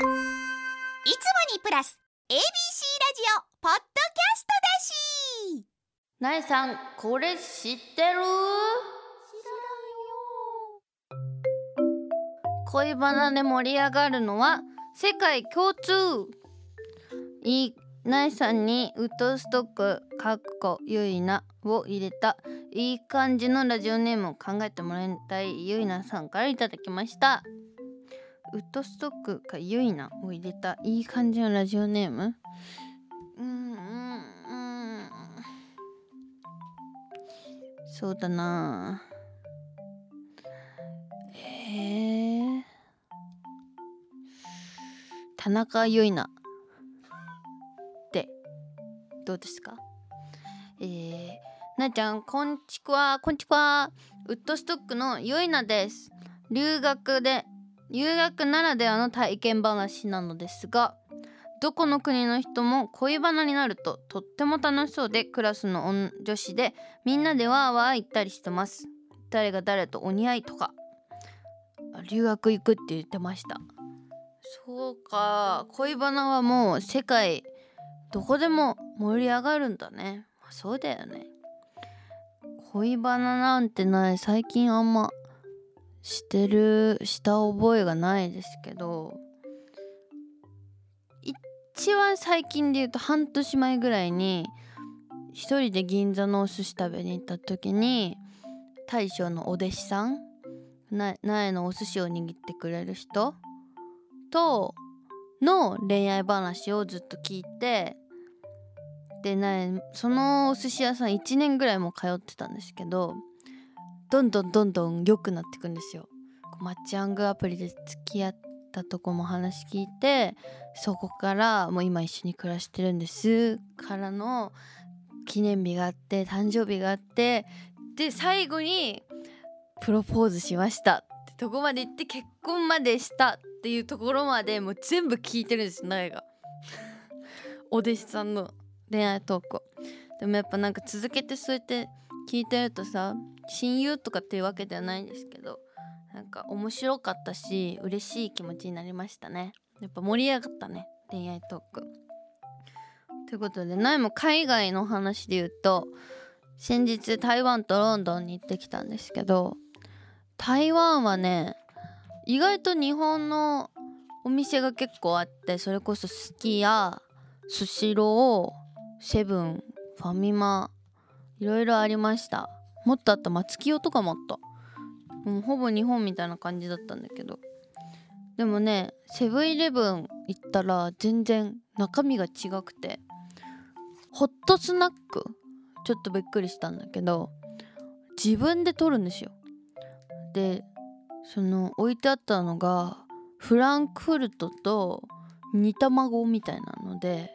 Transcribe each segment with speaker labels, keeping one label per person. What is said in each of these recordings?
Speaker 1: いつもにプラス ABC ラジオポッドキャストだし。
Speaker 2: なえさんこれ知ってる？恋バナで盛り上がるのは世界共通。いいなえさんにウッドストックかっこゆいなを入れたいい感じのラジオネームを考えてもらいたいゆいなさんからいただきましたウッドストックかゆいなを入れたいい感じのラジオネーム？うんうん。うんそうだな。へえ田中ゆいなってどうですか？えー、なちゃんこんちくわこんちくわ。ウッドストックのゆいなです。留学で留学ならではの体験話なのですがどこの国の人も恋バナになるととっても楽しそうでクラスの女子でみんなでわーわー言ったりしてます。誰が誰とお似合いとか。留学行くって言ってました。そうか。恋バナはもう世界どこでも盛り上がるんだね。そうだよね。恋バナなんてない。最近あんましてるした覚えがないですけど一番最近で言うと半年前ぐらいに一人で銀座のお寿司食べに行った時に大将のお弟子さん苗のお寿司を握ってくれる人との恋愛話をずっと聞いてで苗そのお寿司屋さん1年ぐらいも通ってたんですけどどんどんどんどん良くなっていくんですよ。マッチアングアプリで付き合ったとこも話聞いてそこからもう今一緒に暮らしてるんですからの記念日があって誕生日があってで最後にプロポーズしましたってとこまで行って結婚までしたっていうところまでもう全部聞いてるんです苗がお弟子さんの恋愛トークでもやっぱなんか続けてそうやって聞いてるとさ親友とかっていうわけではないんですけどなんか面白かったし嬉しい気持ちになりましたね。やっぱ盛り上がったね恋愛トーク。ということで苗も海外の話で言うと先日台湾とロンドンに行ってきたんですけど台湾はね意外と日本のお店が結構あってそれこそすき家スシローセブンファミマいろいろありました。もっとあった松清とかもあった。もうほぼ日本みたいな感じだったんだけど。でもねセブンイレブン行ったら全然中身が違くてホットスナックちょっとびっくりしたんだけど自分で取るんですよ。でその置いてあったのがフランクフルトと煮卵みたいなので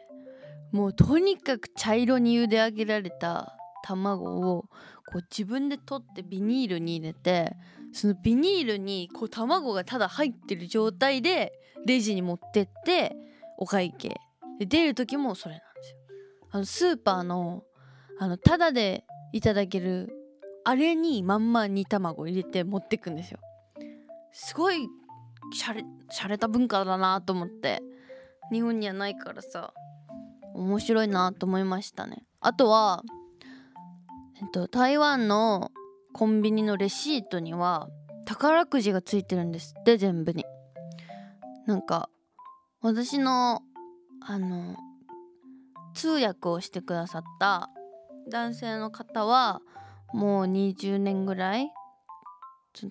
Speaker 2: もうとにかく茶色に茹で上げられた卵をこう自分で取ってビニールに入れてそのビニールにこう卵がただ入ってる状態でレジに持ってってお会計。で出る時もそれなんですよ。あのスーパーのあのタダでいただけるあれにまんま煮卵入れて持ってくんですよ。すごいしゃれしゃれた文化だなと思って。日本にはないからさ面白いなと思いましたね。あとはえっと台湾のコンビニのレシートには宝くじがついてるんですって全部に。なんか私のあの通訳をしてくださった男性の方はもう20年ぐらい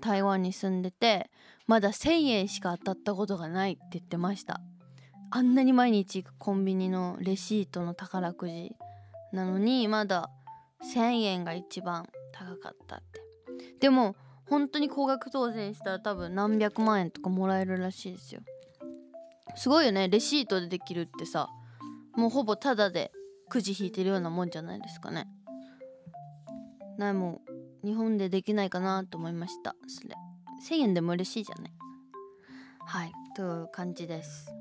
Speaker 2: 台湾に住んでてまだ1,000円しか当たったことがないって言ってました。あんなに毎日行くコンビニのレシートの宝くじなのにまだ1,000円が一番高かったって。でも本当に高額当選したら多分何百万円とかもらえるらしいですよ。すごいよね。レシートでできるってさもうほぼタダでくじ引いてるようなもんじゃないですかね。なもう日本でできないかなと思いました。それ。1000円でも嬉しいじゃねはい。という感じです。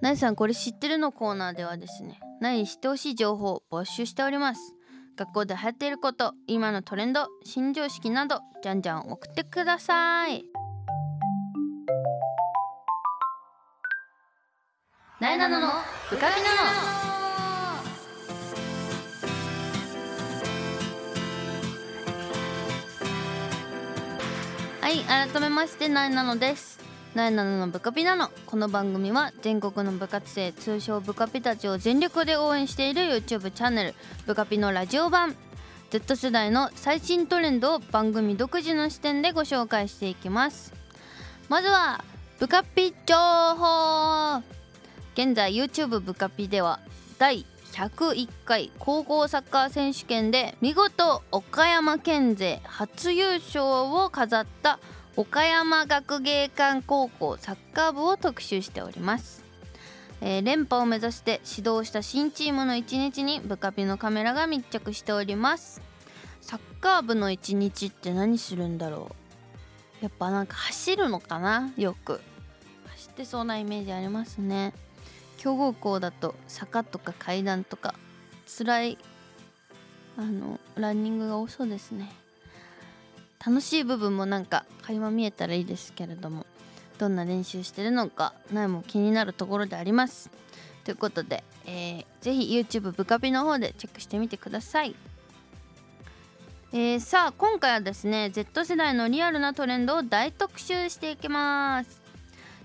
Speaker 2: なえさんこれ知ってるのコーナーではですね何知ってほしい情報を募集しております。学校で流行っていること今のトレンド新常識などじゃんじゃん送ってください。なえなののブカピナノ。はい改めましてなえなのです。なえなののブカピなのこの番組は全国の部活生通称ブカピたちを全力で応援している YouTube チャンネルブカピのラジオ版。Z 世代の最新トレンドを番組独自の視点でご紹介していきます。まずはブカピ情報。現在 YouTube ブカピでは第101回高校サッカー選手権で見事岡山県勢初優勝を飾った岡山学芸館高校サッカー部を特集しております、えー連覇を目指して指導した新チームの一日にブカピのカメラが密着しております。サッカー部の一日って何するんだろう。やっぱなんか走るのかなよく。走ってそうなイメージありますね。強豪校だと坂とか階段とか辛いあのランニングが多そうですね。楽しい部分もなんか垣間見えたらいいですけれどもどんな練習してるのか苗も気になるところであります。ということで、えーぜひ YouTube ブカピの方でチェックしてみてください。えーさあ今回はですね Z 世代のリアルなトレンドを大特集していきます。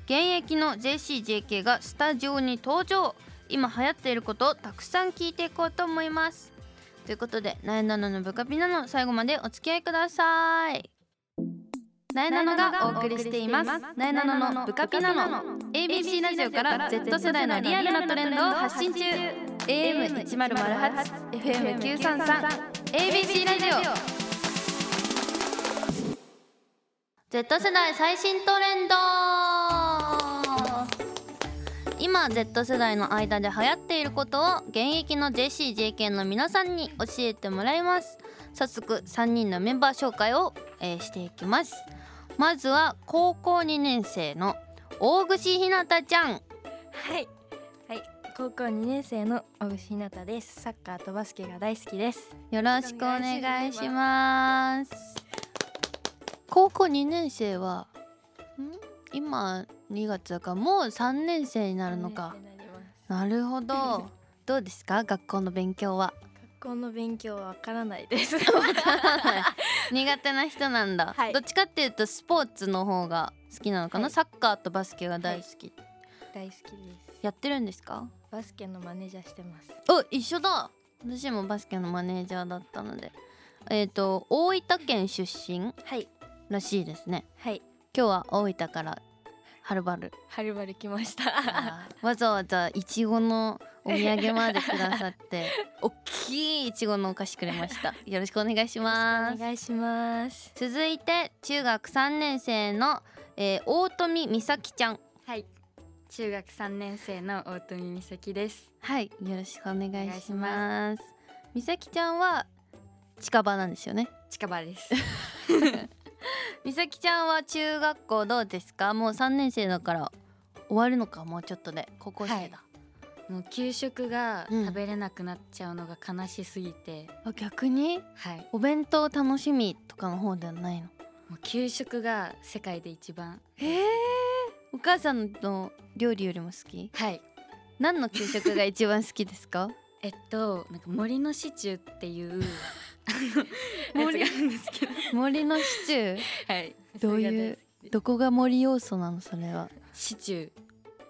Speaker 2: 現役の JCJK がスタジオに登場。今流行っていることをたくさん聞いていこうと思います。ということで「なえなののブカピナの最後までお付き合いください。なえなのがお送りしています。なえなののブカピナノ。ABC ラジオから Z 世代のリアルなトレンドを発信中。AM1008 FM933 ABC ラジオ。Z 世代最新トレンド。今 Z 世代の間で流行っていることを現役の JCJK の皆さんに教えてもらいます。早速3人のメンバー紹介を、えーしていきます。まずは高校2年生の大串ひなたちゃん。
Speaker 3: はい、はい、高校2年生の小串ひなたです。サッカーとバスケが大好きです。
Speaker 2: よろしくお願いします。高校2年生はん？今2月だからもう3年生になるのか。
Speaker 3: な
Speaker 2: るほど。どうですか？学校の勉強は？
Speaker 3: 学校の勉強はわからないです。
Speaker 2: 苦手な人なんだ、
Speaker 3: はい。
Speaker 2: どっちかっていうとスポーツの方が好きなのかな、
Speaker 3: はい。
Speaker 2: サッカーとバスケが大好き、
Speaker 3: 大好きです。
Speaker 2: やってるんですか？
Speaker 3: バスケのマネージャーしてます。
Speaker 2: お一緒だ。私もバスケのマネージャーだったので。えっ、と大分県出身
Speaker 3: はい、
Speaker 2: らしいですね。
Speaker 3: はい、
Speaker 2: 今日は大分からはるばる。
Speaker 3: はるばる来ました。
Speaker 2: わざわざいちごのお土産までくださって 大きいいちごのお菓子くれました。よろしくお願いします。
Speaker 3: お願いします。
Speaker 2: 続いて中学3年生の、えー、大富美咲ちゃん。
Speaker 4: はい。中学3年生の大富美咲です。
Speaker 2: はいよろしくお願いしま
Speaker 4: す。
Speaker 2: 美咲ちゃんは近場なんですよね。
Speaker 4: 近場です
Speaker 2: 美咲ちゃんは中学校どうですか？もう3年生だから終わるのか？もうちょっとで。高校生だ、
Speaker 4: もう給食が
Speaker 2: うん。
Speaker 4: 食べれなくなっちゃうのが悲しすぎて、
Speaker 2: あ逆に？
Speaker 4: はい。
Speaker 2: お弁当楽しみとかの方ではないの？
Speaker 4: もう給食が世界で一番。
Speaker 2: えー、お母さんの料理よりも好き？
Speaker 4: はい。
Speaker 2: 何の給食が一番好きですか？
Speaker 4: えっとなんか森のシチューっていう
Speaker 2: 森
Speaker 4: やつがあるんですけど。
Speaker 2: 森のシチュー？
Speaker 4: はい。
Speaker 2: どういうどこが森要素なの？それは。
Speaker 4: シチュー。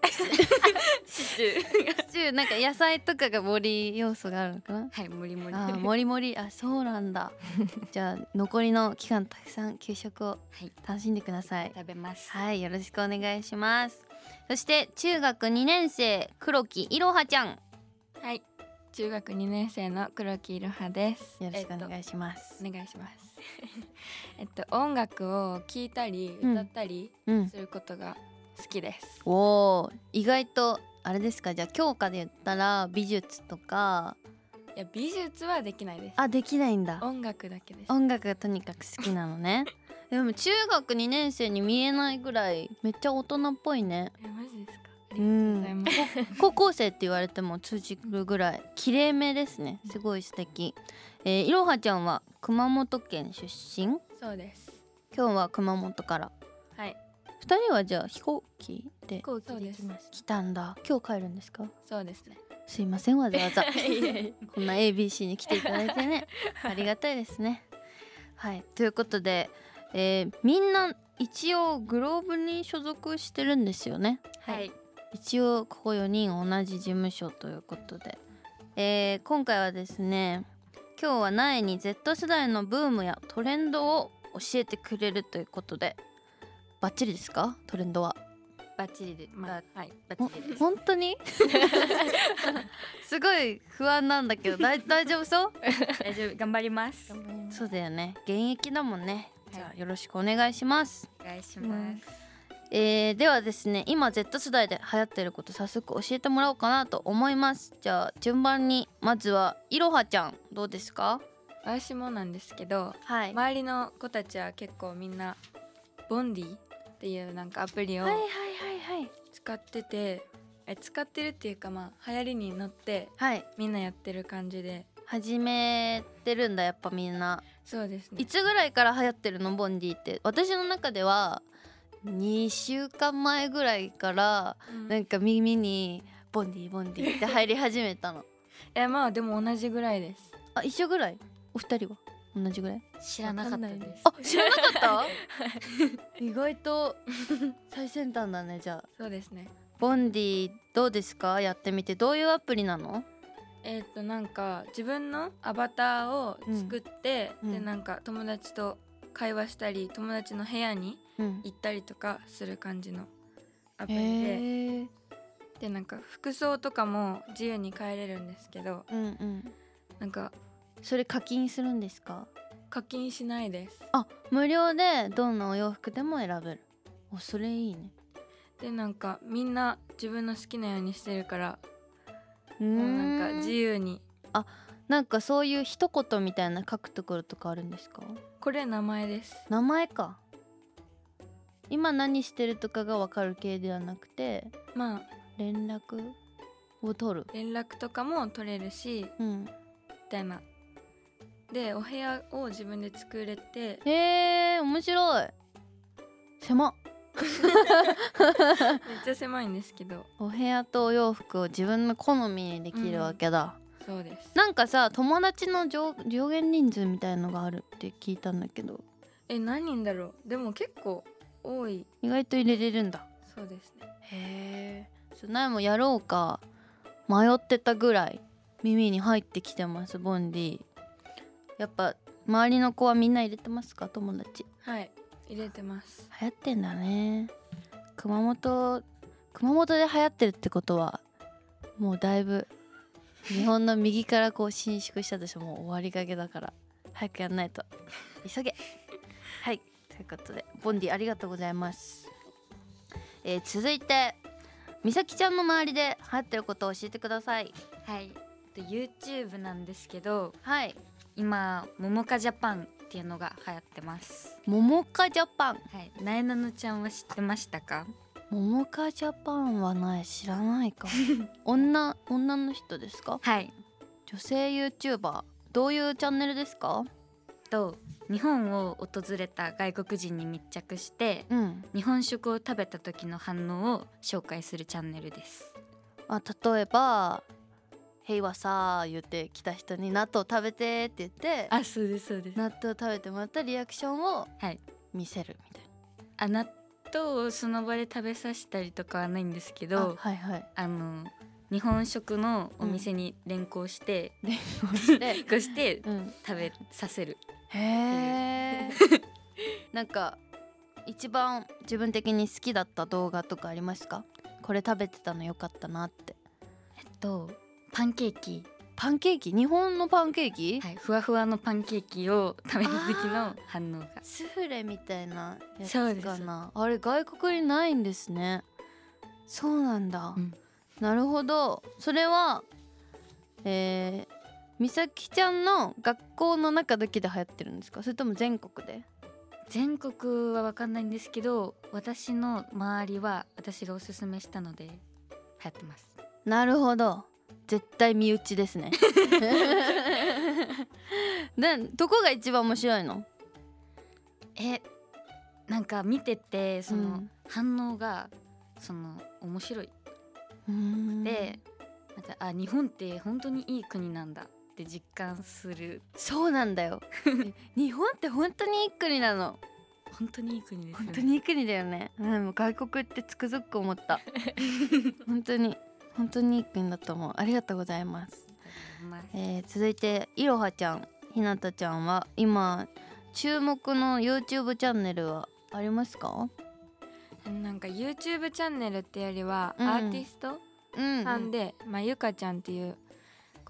Speaker 4: シチュー。
Speaker 2: シチュー。なんか野菜とかが森要素があるのかな？
Speaker 4: はい森森。
Speaker 2: あーもりもりあそうなんだ。じゃあ残りの期間たくさん給食を
Speaker 4: はい。
Speaker 2: 楽しんでください。
Speaker 4: 食べます。
Speaker 2: はいよろしくお願いします。そして中学2年生黒木いろはちゃん。
Speaker 5: はい、中学2年生の黒木いろはです。
Speaker 2: よろしくお
Speaker 5: えっ
Speaker 2: 願いします、
Speaker 5: とお願いします。えっと音楽を聴いたり
Speaker 2: うん
Speaker 5: 歌ったり
Speaker 2: うん
Speaker 5: することが好きです。
Speaker 2: おー意外とあれですか？じゃあ教科で言ったら美術とか
Speaker 5: いや美術はできないです。
Speaker 2: あできないんだ
Speaker 5: 音楽だけです。
Speaker 2: 音楽がとにかく好きなのね でも中学2年生に見えないぐらいめっちゃ大人っぽいね
Speaker 5: えマジですか？あ
Speaker 2: う
Speaker 5: りがとうござい
Speaker 2: ん
Speaker 5: ます。
Speaker 2: 高校生って言われても通じるぐらい綺麗めですね。すごい素敵。えー、いろはちゃんは熊本県出身？
Speaker 5: そうです。
Speaker 2: 今日は熊本から。
Speaker 5: はい。
Speaker 2: 二人はじゃあ飛行機で
Speaker 3: 飛行機で
Speaker 2: 来た。んだ。今日帰るんですか？
Speaker 5: そうですね。
Speaker 2: すいませんわざわざ。こんな ABC に来ていただいてね。ありがたいですね。はい。ということで、えーみんな一応グローブに所属してるんですよね。
Speaker 5: はい
Speaker 2: 一応ここ4人同じ事務所ということで、えー今回はですね今日は苗に Z 世代のブームやトレンドを教えてくれるということで。バッチリですか？トレンドは。
Speaker 4: バッチリで、
Speaker 5: まあ
Speaker 4: バ
Speaker 5: はい。
Speaker 4: バ
Speaker 2: ほ
Speaker 4: ッチリです。
Speaker 2: 本当に？すごい不安なんだけど大 大丈夫そう？
Speaker 4: 大丈夫。頑張ります。
Speaker 2: そうだよね。現役だもんね。じゃ
Speaker 4: は
Speaker 2: あよろしくお願いします、
Speaker 4: お願いします
Speaker 2: えー、ではですね今 Z 世代で流行ってること早速教えてもらおうかなと思います。じゃあ順番にまずはいろはちゃんどうですか？
Speaker 5: 私もなんですけど
Speaker 2: はい、
Speaker 5: 周りの子たちは結構みんなボンディっていうなんかアプリを
Speaker 2: はいはいはいはい。
Speaker 5: 使っててえ使ってるっていうかまあ流行りに乗って
Speaker 2: はい。
Speaker 5: みんなやってる感じで。
Speaker 2: 始めてるんだやっぱみんな。
Speaker 5: そうですね。
Speaker 2: いつぐらいから流行ってるの？ボンディって。私の中では2週間前ぐらいから
Speaker 5: うん。
Speaker 2: なんか耳にボンディボンディって入り始めたの。
Speaker 5: いやまあでも同じぐらいです。
Speaker 2: あ一緒ぐらい？お二人は？同じぐらい？
Speaker 4: 知らなかったで
Speaker 3: です。
Speaker 2: あ知らなかった？意外と最先端だねじゃあ。
Speaker 5: そうですね。
Speaker 2: ボンディどうですか？やってみて。どういうアプリなの？
Speaker 5: えっ、となんか自分のアバターを作って、
Speaker 2: うん。うん。
Speaker 5: でなんか友達と会話したり友達の部屋に
Speaker 2: うん
Speaker 5: 行ったりとかする感じのアプリで。
Speaker 2: へえ
Speaker 5: でなんか服装とかも自由に変えれるんですけど
Speaker 2: うんうん。
Speaker 5: なんか
Speaker 2: それ課金するんですか？
Speaker 5: 課金しないです。
Speaker 2: あ無料でどんなお洋服でも選べる。おそれいいね。
Speaker 5: でなんかみんな自分の好きなようにしてるから
Speaker 2: う
Speaker 5: もうなんか
Speaker 2: ん
Speaker 5: 自由に。
Speaker 2: なんかそういう一言みたいな書くところとかあるんですか？
Speaker 5: これ名前です。
Speaker 2: 名前か今何してるとかが分かる系ではなくて
Speaker 5: まあ
Speaker 2: 連絡を取る。
Speaker 5: 連絡とかも取れるし
Speaker 2: うん。
Speaker 5: みたいな。でお部屋を自分で作れて
Speaker 2: へえ面白い。狭っ。
Speaker 5: めっちゃ狭いんですけど。
Speaker 2: お部屋とお洋服を自分の好みにできるわけだ、
Speaker 5: そうです。
Speaker 2: なんかさ友達の上上限人数みたいのがあるって聞いたんだけど。
Speaker 5: え何人だろう？でも結構多い。
Speaker 2: 意外と入れれるんだ。
Speaker 5: そうですね。
Speaker 2: へえそう苗もやろうか迷ってたぐらい耳に入ってきてますボンディ。やっぱ周りの子はみんな入れてますか？友達。
Speaker 5: はい。入れてます。
Speaker 2: 流行ってんだね。熊本熊本で流行ってるってことはもうだいぶ日本の右からこう伸縮したとしてもう終わりかけだから。早くやんないと。急げ。はい。ということでボンディありがとうございます、えー続いて美咲ちゃんの周りで流行ってることを教えてください。
Speaker 4: はい。で YouTube なんですけど
Speaker 2: はい。
Speaker 4: 今「ももかジャパン」っていうのが流行ってます。
Speaker 2: ももかジャパン？
Speaker 4: はい。なえなのちゃんは知ってましたか？
Speaker 2: ももかジャパンはない知らないか。女女の人ですか？
Speaker 4: はい。
Speaker 2: 女性 YouTuber どういうチャンネルですか？
Speaker 4: と日本を訪れた外国人に密着して
Speaker 2: うん。
Speaker 4: 日本食を食べた時の反応を紹介するチャンネルです。
Speaker 2: あ例えば「へいはさ」言って来た人に納豆食べてって言って
Speaker 4: あそうですそうです
Speaker 2: 納豆食べてもらったリアクションを
Speaker 4: はい。
Speaker 2: 見せるみたい
Speaker 4: あ納豆をその場で食べさせたりとかはないんですけ
Speaker 2: な
Speaker 4: ど
Speaker 2: あはいはい。
Speaker 4: あの日本食のお店に連行して、
Speaker 2: 連合して。
Speaker 4: して
Speaker 2: うん。
Speaker 4: 食べさせる
Speaker 2: へえなんか一番自分的に好きだった動画とかありますか？これ食べてたのよかったなって。
Speaker 4: えっとパンケーキ、
Speaker 2: パンケーキ？日本のパンケーキ、
Speaker 4: はい、ふわふわのパンケーキを食べた時の反応が。
Speaker 2: スフレみたいなやつかな？あれ外国にないんですね。そうなんだ、
Speaker 4: うん。
Speaker 2: なるほど。それはえー、美咲ちゃんの学校の中だけで流行ってるんですか？それとも全国で？
Speaker 4: 全国は分かんないんですけど私の周りは私がおすすめしたので流行ってます。
Speaker 2: なるほど。絶対身内ですね。でどこが一番面白いの？
Speaker 4: えなんか見ててその、
Speaker 2: うん。
Speaker 4: 反応がその面白い、でなんかあ日本って本当にいい国なんだって実感する。
Speaker 2: そうなんだよ。日本って本当にいい国なの。
Speaker 4: 本当にいい国ですよね。
Speaker 2: 本当にいい国だよね。うん外国ってつくづく思った。本当に本当にいい国だと思う。ありがとうございます、
Speaker 4: まあ
Speaker 2: えー続いていろはちゃんひなたちゃんは今注目の YouTube チャンネルはありますか？
Speaker 5: なんか YouTube チャンネルってよりは
Speaker 2: うん。
Speaker 5: アーティスト
Speaker 2: うん。
Speaker 5: さんで、まあ、ゆかちゃんっていう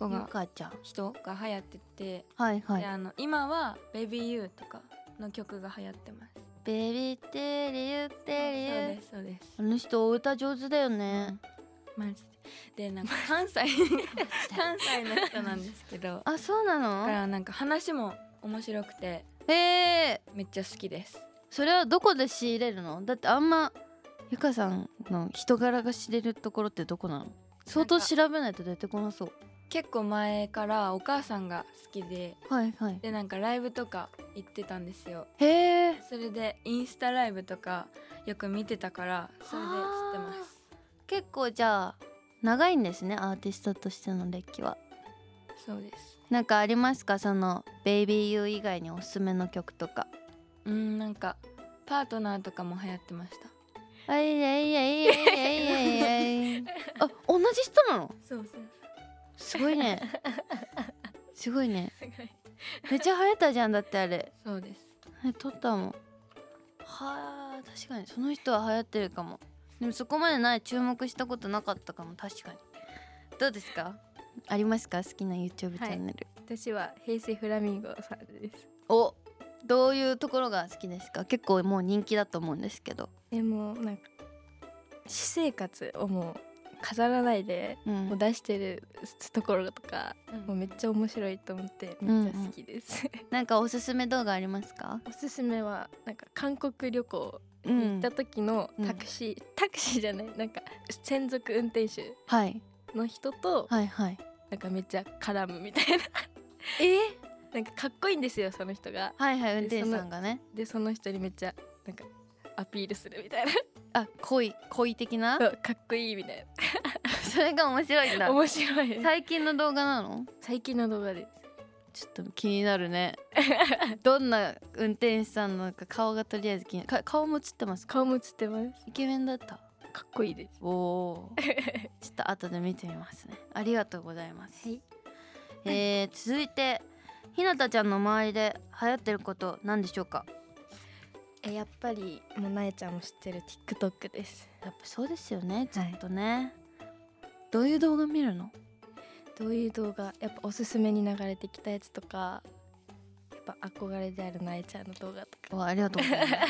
Speaker 5: 子
Speaker 2: ゆ
Speaker 5: が
Speaker 2: かちゃん。
Speaker 5: 人が流行ってて、
Speaker 2: はいはい。
Speaker 5: であの今は「Baby You」とかの曲が流行ってます。
Speaker 2: ベビーテリユ
Speaker 5: そう
Speaker 2: テリユ
Speaker 5: ですそうです。
Speaker 2: あの人お歌上手だよね、
Speaker 5: マジで。でなんか関西 関西の人なんですけど。
Speaker 2: あそうな
Speaker 5: だか
Speaker 2: の
Speaker 5: らなんか話も面白くて
Speaker 2: えー、
Speaker 5: めっちゃ好きです。
Speaker 2: それはどこで仕入れるの？だってあんまゆかさんの人柄が知れるところってどこなの？相当調べないと出てこなそう
Speaker 5: 結構前からお母さんが好きで
Speaker 2: はいはい。
Speaker 5: でなんかライブとか行ってたんですよ。
Speaker 2: へえ。
Speaker 5: それでインスタライブとかよく見てたからそれで知ってます。
Speaker 2: 結構じゃあ長いんですねアーティストとしての歴は。
Speaker 5: そうです。
Speaker 2: なんかありますか？その「Baby You」以外におすすめの曲とか。
Speaker 5: うんなんかパートナーとかも流行ってました。
Speaker 2: あいやいやいやいやいやいやい。や あ同じ人なの？
Speaker 5: そうそう
Speaker 2: すごいね。すごいね。
Speaker 5: すごい
Speaker 2: めっちゃ流行ったじゃんだってあれ。
Speaker 5: そうです。
Speaker 2: え撮ったもん。はあ確かに。その人は流行ってるかも。でもそこまでない注目したことなかったかも。確かに。どうですか？ありますか？好きな YouTube チャンネル、
Speaker 3: 私は平成フラミンゴさんです。
Speaker 2: おどういうところが好きですか？結構もう人気だと思うんですけど、
Speaker 3: でもなんか私生活をもう飾らないで
Speaker 2: うん。
Speaker 3: もう出してるところとか、
Speaker 5: うん。
Speaker 3: もうめっちゃ面白いと思ってめっちゃ好きです、
Speaker 2: なんかおすすめ動画ありますか？
Speaker 3: おすすめはなんか韓国旅行行った時の
Speaker 2: うん。
Speaker 3: タクシー、タクシーじゃないなんか専属運転手
Speaker 2: はい。
Speaker 3: の人と
Speaker 2: はいはい。
Speaker 3: なんかめっちゃ絡むみたいな。
Speaker 2: え？
Speaker 3: なんかかっこいいんですよその人が。
Speaker 2: はいはい運転手さんがね。
Speaker 3: でその人にめっちゃなんかアピールするみたいな
Speaker 2: あ恋恋的な？
Speaker 3: そうかっこいいみたい
Speaker 2: それが面白いんだ。
Speaker 3: な面白い。
Speaker 2: 最近の動画なの？
Speaker 3: 最近の動画です。
Speaker 2: ちょっと気になるね。どんな運転手さんのか顔がとりあえず気にか顔も映ってますか？
Speaker 3: 顔も映ってます。
Speaker 2: イケメンだった？
Speaker 3: かっこいいです。
Speaker 2: おおー。ちょっと後で見てみますね。ありがとうございます、
Speaker 3: はい。
Speaker 2: えー、続いてひなたちゃんの周りで流行ってることなんでしょうか？
Speaker 3: えやっぱりもうなえちゃんも知ってる TikTok です。
Speaker 2: やっぱそうですよねずっとね、どういう動画見るの？
Speaker 3: どういう動画？やっぱおすすめに流れてきたやつとかやっぱ憧れであるなえちゃんの動画とか。
Speaker 2: わありがとうございます。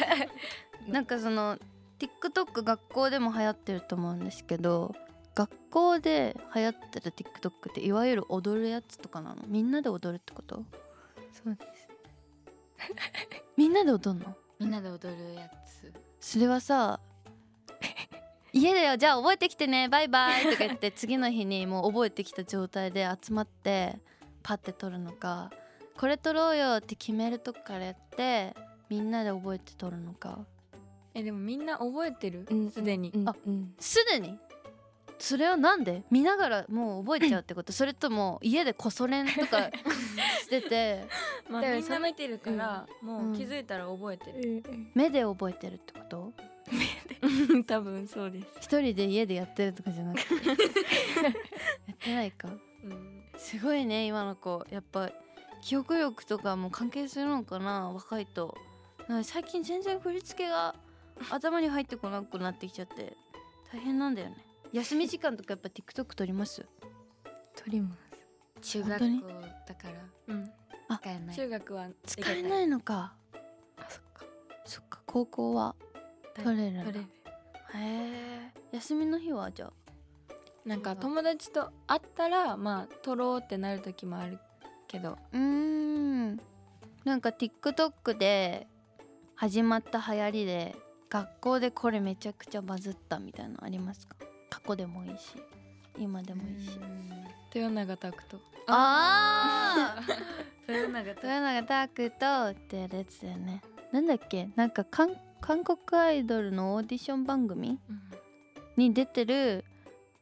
Speaker 2: なんかその TikTok 学校でも流行ってると思うんですけど学校で流行ってる TikTok っていわゆる踊るやつとかなの？みんなで踊るってこと？
Speaker 3: そうです。
Speaker 2: みんなで踊るの？
Speaker 4: みんなで踊るやつ。
Speaker 2: それはさ 家だよじゃあ覚えてきてねバイバイとか言って次の日にもう覚えてきた状態で集まってパッて撮るのかこれ撮ろうよって決めるとこからやってみんなで覚えて撮るのか。
Speaker 5: えでもみんな覚えてる？
Speaker 3: うん
Speaker 5: すでに、
Speaker 3: うん
Speaker 2: あ
Speaker 3: うん。
Speaker 2: すでに？それはなんで？見ながらもう覚えちゃうってこと？それとも家でこそ練とか してて。
Speaker 5: まあ、みんな見てるから、も
Speaker 2: うん。
Speaker 5: う気づいたら覚えてる、
Speaker 2: 目で覚えてるってこと？
Speaker 5: 多分そうです、
Speaker 2: 一人で家でやってるとかじゃなくて？やってないか？
Speaker 5: うん、
Speaker 2: すごいね今の子。やっぱ記憶力とかも関係するのかな？若いと。最近全然振り付けが頭に入ってこなくなってきちゃって。大変なんだよね休み時間とかやっぱ TikTok 撮ります？
Speaker 3: 撮ります。
Speaker 4: 中学
Speaker 2: 本
Speaker 4: 校だから。
Speaker 5: うん、
Speaker 4: 使えない。
Speaker 5: 中学は
Speaker 2: 使えないのか。
Speaker 3: あそっか。
Speaker 2: そっか。高校は撮れる
Speaker 3: 撮れる。
Speaker 2: へえ休みの日はじゃあ？
Speaker 5: なんか友達と会ったらまあ撮ろうってなる時もあるけど。
Speaker 2: うーん。なんか TikTok で始まった流行りで学校でこれめちゃくちゃバズったみたいなのありますか？過去でもいいし今でもいいし。
Speaker 5: 豊永拓人
Speaker 2: ああ
Speaker 4: 豊永
Speaker 2: 豊永拓人ってやつだよね。なんだっけ？なんか韓韓国アイドルのオーディション番組？に出てる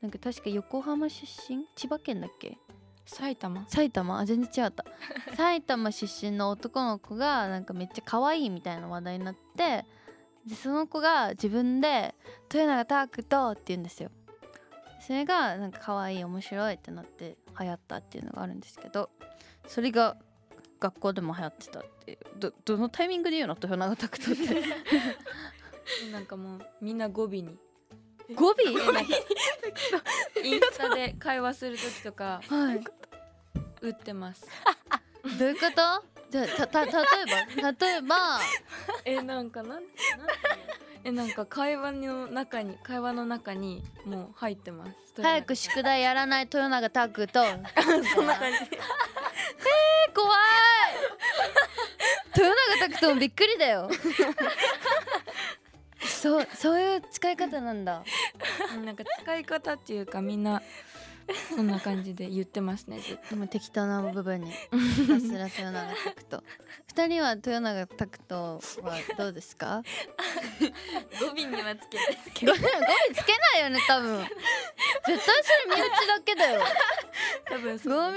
Speaker 2: なんか確か横浜出身？千葉県だっけ？
Speaker 5: 埼玉。
Speaker 2: 埼玉？あ全然違った。埼玉出身の男の子がなんかめっちゃ可愛いみたいな話題になってでその子が自分で「豊永拓人」って言うんですよそれがなんか可愛い面白いってなって流行ったっていうのがあるんですけどそれが学校でも流行ってたってどどのタイミングで言うの豊永拓人って。
Speaker 5: なんかもうみんな語尾に。
Speaker 2: 語尾？
Speaker 5: インスタで会話する時とか
Speaker 2: はい。
Speaker 5: 打ってます。
Speaker 2: どういうこと？じゃあたた例えば？例えば。
Speaker 5: えなんかなんなんていうの？えなんか会話の中に会話の中にもう入ってます。
Speaker 2: 早く宿題やらない豊永拓人
Speaker 5: そんな感じ。
Speaker 2: 怖い。豊永拓人もびっくりだよ。そうそういう使い方なんだ。
Speaker 5: う んなんか使い方っていうかみんな そんな感じで言ってますねずっと。
Speaker 2: でも適当な部分に ひたすら豊永拓人二人は豊永拓人はどうですか？
Speaker 5: 語尾にはつけない
Speaker 2: 語尾語尾つけないよね多分。絶対それ身内だけだよ。
Speaker 5: 多分
Speaker 2: 語尾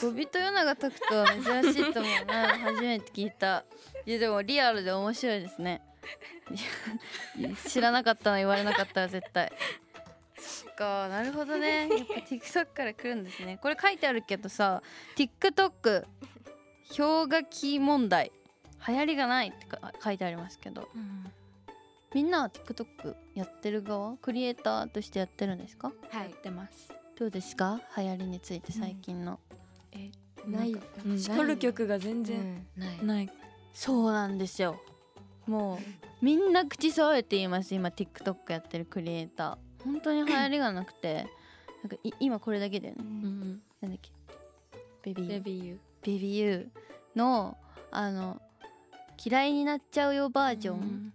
Speaker 2: 語尾豊永拓人は珍しいと思うな初めて聞いた。いやでもリアルで面白いですね。いや知らなかったの言われなかったら絶対そっかなるほどね。やっぱ TikTok から来るんですね。これ書いてあるけどさ TikTok 氷河期問題。流行りがないってか書いてありますけど。みんなは TikTok やってる側？クリエイターとしてやってるんですか？
Speaker 5: やってます。
Speaker 2: どうですか？流行りについて最近の、
Speaker 3: ない。
Speaker 5: んかうん取る曲が全然
Speaker 4: ない。
Speaker 5: ない。
Speaker 2: そうなんですよ。もうみんな口揃えて言います今 TikTok やってるクリエイター本当に流行りがなくて なんかい今これだけだよね。
Speaker 5: うん。
Speaker 2: なんだっけ？ベビー。
Speaker 5: ベビーユ
Speaker 2: ベビーユーのあの嫌いになっちゃうよバージョン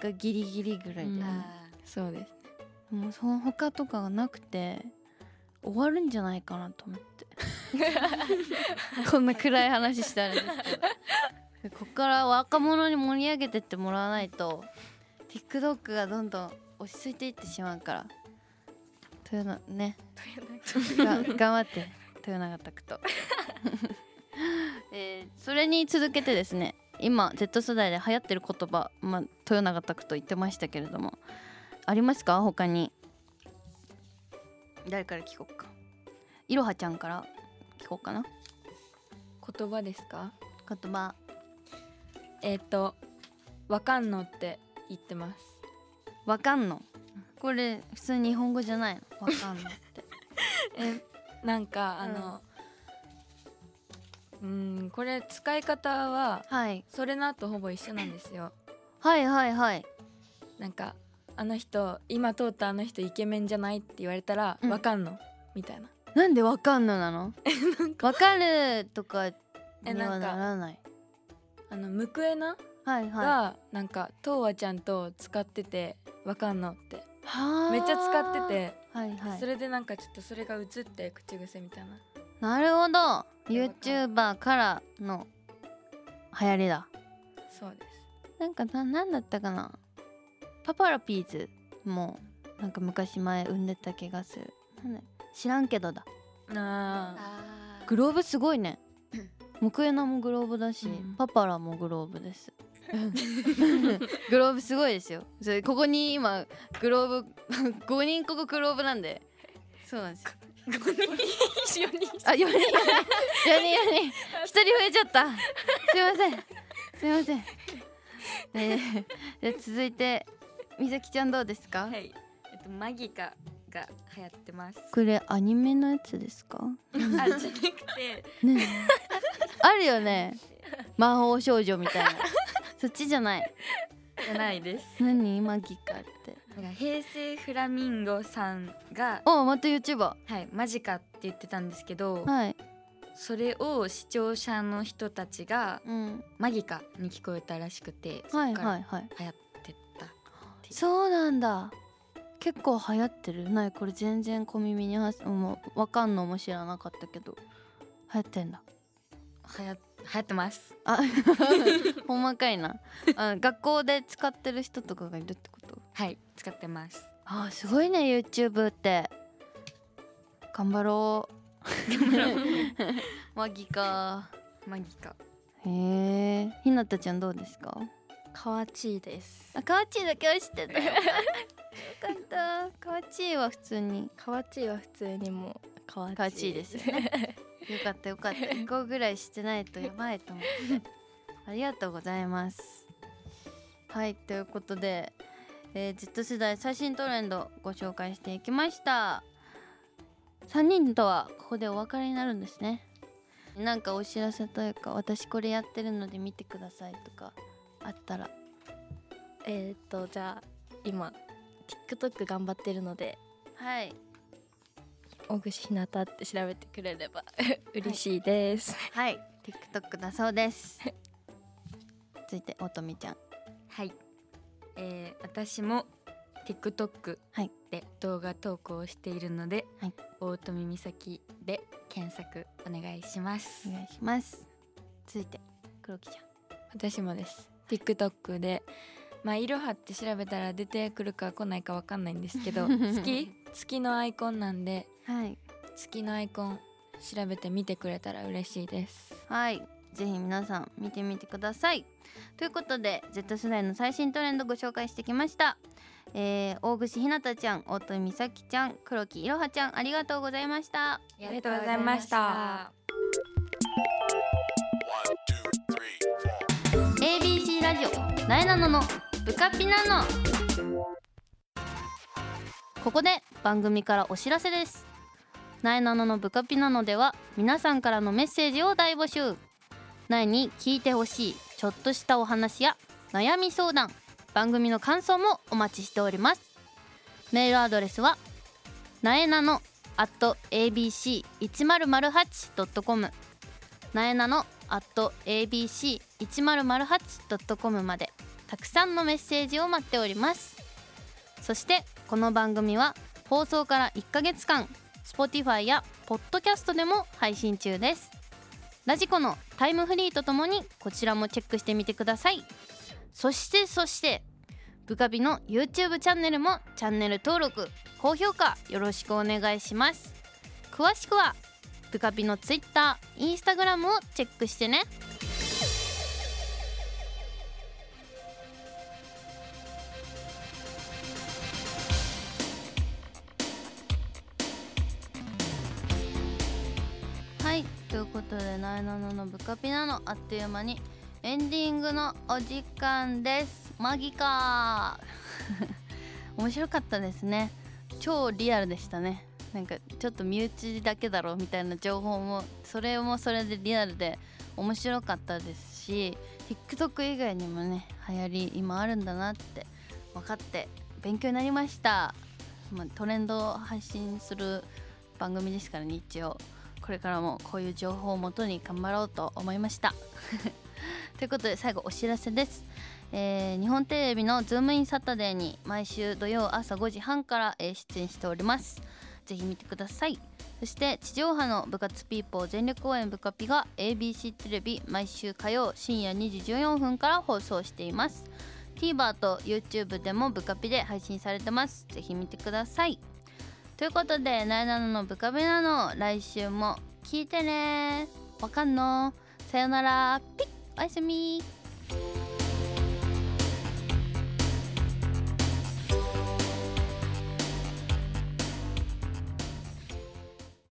Speaker 2: がギリギリぐらいで、
Speaker 5: うん。
Speaker 4: あ
Speaker 5: そうです
Speaker 2: もうその他とかがなくて終わるんじゃないかなと思って。こんな暗い話してあるんですけど。ここから若者に盛り上げてってもらわないと TikTok がどんどん落ち着いていってしまうから。というのねが 頑張って豊永拓人 えーそれに続けてですね今 Z 世代で流行ってる言葉、まあ、豊永拓人言ってましたけれどもありますか？他に。誰から聞こうか？いろはちゃんから聞こうかな？
Speaker 5: 言葉ですか？
Speaker 2: 言葉。
Speaker 5: えっ、とわかんのって言ってます
Speaker 2: わかんの？これ普通日本語じゃないの？わかんのって。
Speaker 5: えなんかあのうん。これ使い方は
Speaker 2: はい。
Speaker 5: それなとほぼ一緒なんですよ。
Speaker 2: はいはいはい。
Speaker 5: なんかあの人今通ったあの人イケメンじゃないって言われたら
Speaker 2: うん。
Speaker 5: わかんの、みたいな。
Speaker 2: なんでわかんのなの？わかるとかに
Speaker 5: えなんか
Speaker 2: はならない。
Speaker 5: あのムクエナ
Speaker 2: はいはい
Speaker 5: がなんかとうわちゃんと使っててわかんのって。
Speaker 2: はあ。
Speaker 5: めっちゃ使ってて、
Speaker 2: はいはい。
Speaker 5: それでなんかちょっとそれが映って口癖みたいな。
Speaker 2: なるほど。YouTuber からの流行りだ。
Speaker 5: そうです。
Speaker 2: なんかななんだったかな。パパラピーズもなんか昔前産んでた気がする。なんだ知らんけどだ。
Speaker 5: あ
Speaker 4: あ
Speaker 2: グローブすごいね。ムクエナもグローブだし、
Speaker 5: うん。
Speaker 2: パパラもグローブですグローブすごいですよ。それここに今グローブ 5人ここグローブなんで。そうなんですよ。あ4人。4人4人。1人増えちゃった。すいません。すいません。えー、で続いてみさきちゃんどうですか、
Speaker 4: はい。えっとマギカが流行ってます。
Speaker 2: これアニメのやつですか？
Speaker 4: あじゃなくて。
Speaker 2: ねあるよね。魔法少女みたいなそっちじゃない。
Speaker 4: じゃないです。
Speaker 2: 何？マギカって。
Speaker 4: なんか平成フラミンゴさんが
Speaker 2: おまた YouTuber
Speaker 4: はいマジかって言ってたんですけど、
Speaker 2: はい。
Speaker 4: それを視聴者の人たちが
Speaker 2: うん。
Speaker 4: マギカに聞こえたらしくてそ
Speaker 2: はいはいはい。
Speaker 4: 流行ってったっていう。
Speaker 2: そうなんだ。結構流行ってる。ないこれ全然小耳にはもうわかんのも知らなかったけど。流行ってんだ。
Speaker 4: 流行行ってます。
Speaker 2: あ ほんまかいな。あ学校で使ってる人とかがいるってこと？
Speaker 4: はい使ってます。
Speaker 2: あすごいね YouTube って。頑張ろう。マギか
Speaker 4: マギか
Speaker 2: へえ。ひなたちゃんどうですか？
Speaker 3: かわちいです。
Speaker 2: あかわちいだけは知ってた。よ。よかった。かわちいは普通に。
Speaker 3: かわちいは普通にもうかわちい。
Speaker 2: かわちいですよねよかったよかった。1個ぐらいしてないとやばいと思って。ありがとうございます。はいということで、えー Z 世代最新トレンドご紹介していきました。3人とはここでお別れになるんですね。なんかお知らせというか私これやってるので見てくださいとかあったら。
Speaker 3: えーっとじゃあ今 TikTok 頑張ってるので。
Speaker 2: はい
Speaker 3: 大串ひなたって調べてくれれば 嬉しいです、
Speaker 2: はい。TikTok だそうです。続いておとみちゃん。
Speaker 4: はい、えー、私も TikTok
Speaker 2: はい。
Speaker 4: で動画投稿をしているので、
Speaker 2: はい。
Speaker 4: 大富美咲で検索お願いします。
Speaker 2: お願いします。続いて黒木ちゃん。
Speaker 5: 私もです。TikTok でまあいろはって調べたら出てくるか来ないかわかんないんですけど 月月のアイコンなんで
Speaker 2: はい。
Speaker 5: 月のアイコン調べてみてくれたら嬉しいです。
Speaker 2: はい。ぜひ皆さん見てみてください。ということで Z 世代の最新トレンドご紹介してきました。えー、大串ひなたちゃん大戸美咲ちゃん黒木いろはちゃんありがとうございました。
Speaker 5: ありがとうございました。
Speaker 2: ABC ラジオなえなののブカピナの。ここで番組からお知らせです。なえなののブカピナのでは皆さんからのメッセージを大募集。なえに聞いてほしいちょっとしたお話や悩み相談番組の感想もお待ちしております。メールアドレスはなえなの at abc1008.com なえなの at abc1008.com まで。たくさんのメッセージを待っております。そしてこの番組は放送から1ヶ月間 Spotify や Podcast でも配信中です。ラジコのタイムフリーとともにこちらもチェックしてみてください。そしてそしてブカビの YouTube チャンネルもチャンネル登録高評価よろしくお願いします。詳しくはブカピの Twitter、Instagram をチェックしてね。ことで「なえなののブカピなの」あっという間にエンディングのお時間です。マギか。面白かったですね。超リアルでしたね。なんかちょっと身内だけだろうみたいな情報もそれもそれでリアルで面白かったですし TikTok 以外にもね流行り今あるんだなって分かって勉強になりました、まあ、トレンドを配信する番組ですからね一応。これからもこういう情報をもとに頑張ろうと思いました。ということで最後お知らせです。えー日本テレビの「ズームインサタデー」に毎週土曜朝5時半から、出演しております。ぜひ見てください。そして地上波の部活ピーポー全力応援部カピが ABC テレビ毎週火曜深夜2時14分から放送しています。TVer と YouTube でも部カピで配信されてます。ぜひ見てください。ということで「なえなののブカベなの」来週も聞いてね。わかんの。さよなら。ピッ。おやすみ。